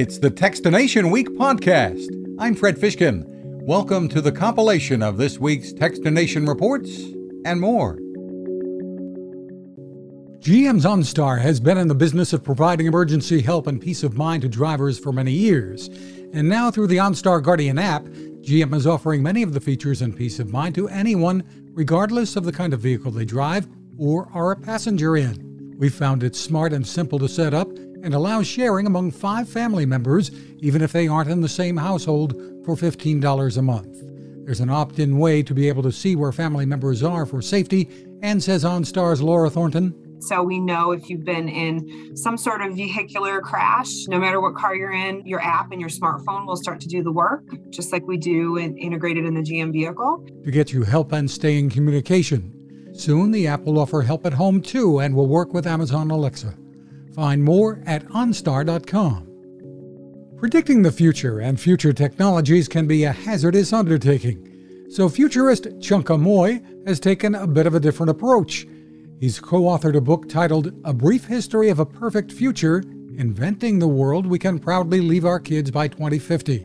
It's the Techstination Week podcast. I'm Fred Fishkin. Welcome to the compilation of this week's Techstination reports and more. GM's OnStar has been in the business of providing emergency help and peace of mind to drivers for many years. And now, through the OnStar Guardian app, GM is offering many of the features and peace of mind to anyone, regardless of the kind of vehicle they drive or are a passenger in. We found it smart and simple to set up and allows sharing among five family members, even if they aren't in the same household, for $15 a month. There's an opt in way to be able to see where family members are for safety, and says OnStar's Laura Thornton. So we know if you've been in some sort of vehicular crash, no matter what car you're in, your app and your smartphone will start to do the work, just like we do in, integrated in the GM vehicle. To get you help and stay in communication. Soon, the app will offer help at home too and will work with Amazon Alexa. Find more at OnStar.com. Predicting the future and future technologies can be a hazardous undertaking. So, futurist Chunka Mui has taken a bit of a different approach. He's co authored a book titled A Brief History of a Perfect Future Inventing the World We Can Proudly Leave Our Kids by 2050.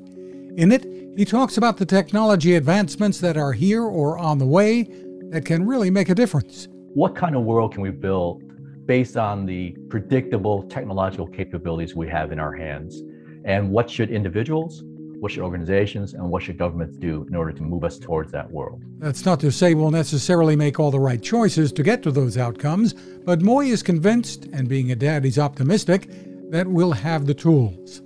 In it, he talks about the technology advancements that are here or on the way that can really make a difference. What kind of world can we build based on the predictable technological capabilities we have in our hands? And what should individuals, what should organizations, and what should governments do in order to move us towards that world? That's not to say we'll necessarily make all the right choices to get to those outcomes, but Mui is convinced, and being a dad, he's optimistic, that we'll have the tools.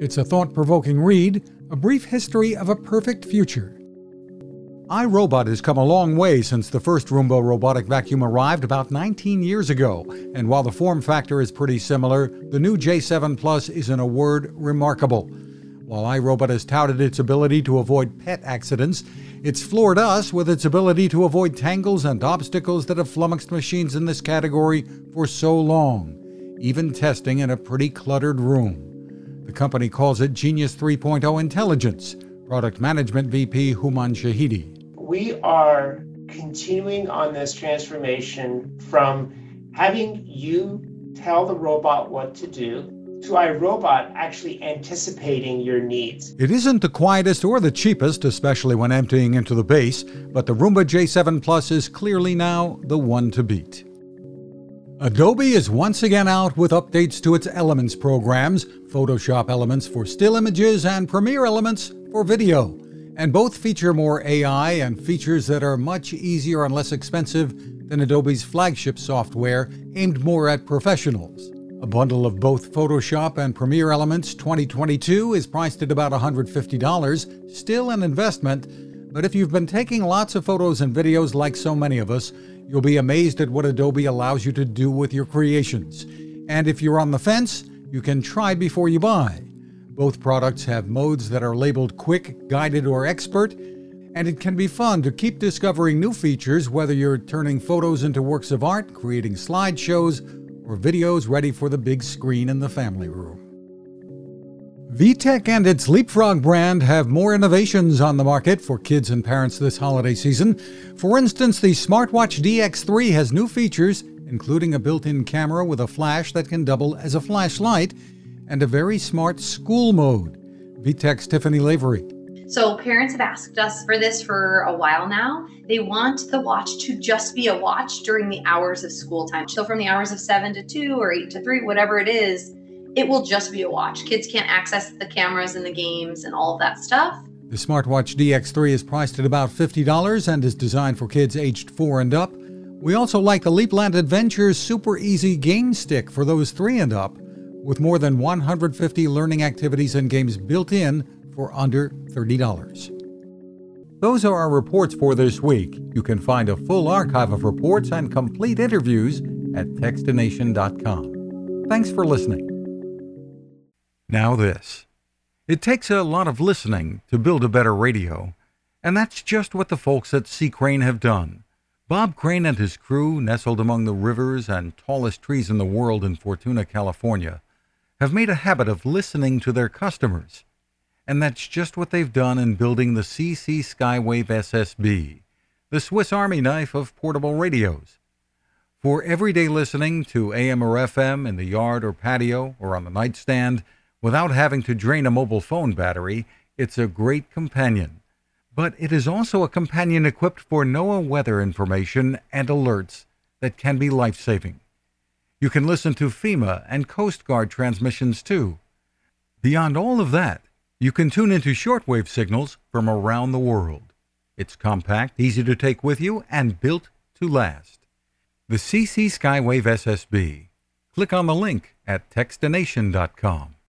It's a thought provoking read, a brief history of a perfect future. iRobot has come a long way since the first Roomba robotic vacuum arrived about 19 years ago, and while the form factor is pretty similar, the new J7 Plus is in a word remarkable. While iRobot has touted its ability to avoid pet accidents, it's floored us with its ability to avoid tangles and obstacles that have flummoxed machines in this category for so long, even testing in a pretty cluttered room. The company calls it Genius 3.0 Intelligence. Product Management VP Hooman Shahidi. We are continuing on this transformation from having you tell the robot what to do to iRobot actually anticipating your needs. It isn't the quietest or the cheapest, especially when emptying into the base, but the Roomba J7 Plus is clearly now the one to beat. Adobe is once again out with updates to its Elements programs Photoshop Elements for still images and Premiere Elements for video. And both feature more AI and features that are much easier and less expensive than Adobe's flagship software aimed more at professionals. A bundle of both Photoshop and Premiere Elements 2022 is priced at about $150, still an investment, but if you've been taking lots of photos and videos like so many of us, you'll be amazed at what Adobe allows you to do with your creations. And if you're on the fence, you can try before you buy. Both products have modes that are labeled quick, guided, or expert, and it can be fun to keep discovering new features whether you're turning photos into works of art, creating slideshows, or videos ready for the big screen in the family room. VTech and its Leapfrog brand have more innovations on the market for kids and parents this holiday season. For instance, the Smartwatch DX3 has new features, including a built in camera with a flash that can double as a flashlight and a very smart school mode. VTech's Tiffany Lavery. So, parents have asked us for this for a while now. They want the watch to just be a watch during the hours of school time. So, from the hours of 7 to 2 or 8 to 3, whatever it is, it will just be a watch. Kids can't access the cameras and the games and all of that stuff. The Smartwatch DX3 is priced at about $50 and is designed for kids aged 4 and up. We also like the Leapland Adventures Super Easy Game Stick for those 3 and up, with more than 150 learning activities and games built in for under $30. Those are our reports for this week. You can find a full archive of reports and complete interviews at techstination.com. Thanks for listening. Now, this. It takes a lot of listening to build a better radio, and that's just what the folks at C. Crane have done. Bob Crane and his crew, nestled among the rivers and tallest trees in the world in Fortuna, California, have made a habit of listening to their customers. And that's just what they've done in building the CC Skywave SSB, the Swiss Army knife of portable radios. For everyday listening to AM or FM in the yard or patio or on the nightstand, Without having to drain a mobile phone battery, it's a great companion. But it is also a companion equipped for NOAA weather information and alerts that can be life saving. You can listen to FEMA and Coast Guard transmissions too. Beyond all of that, you can tune into shortwave signals from around the world. It's compact, easy to take with you, and built to last. The CC Skywave SSB. Click on the link at Techstination.com.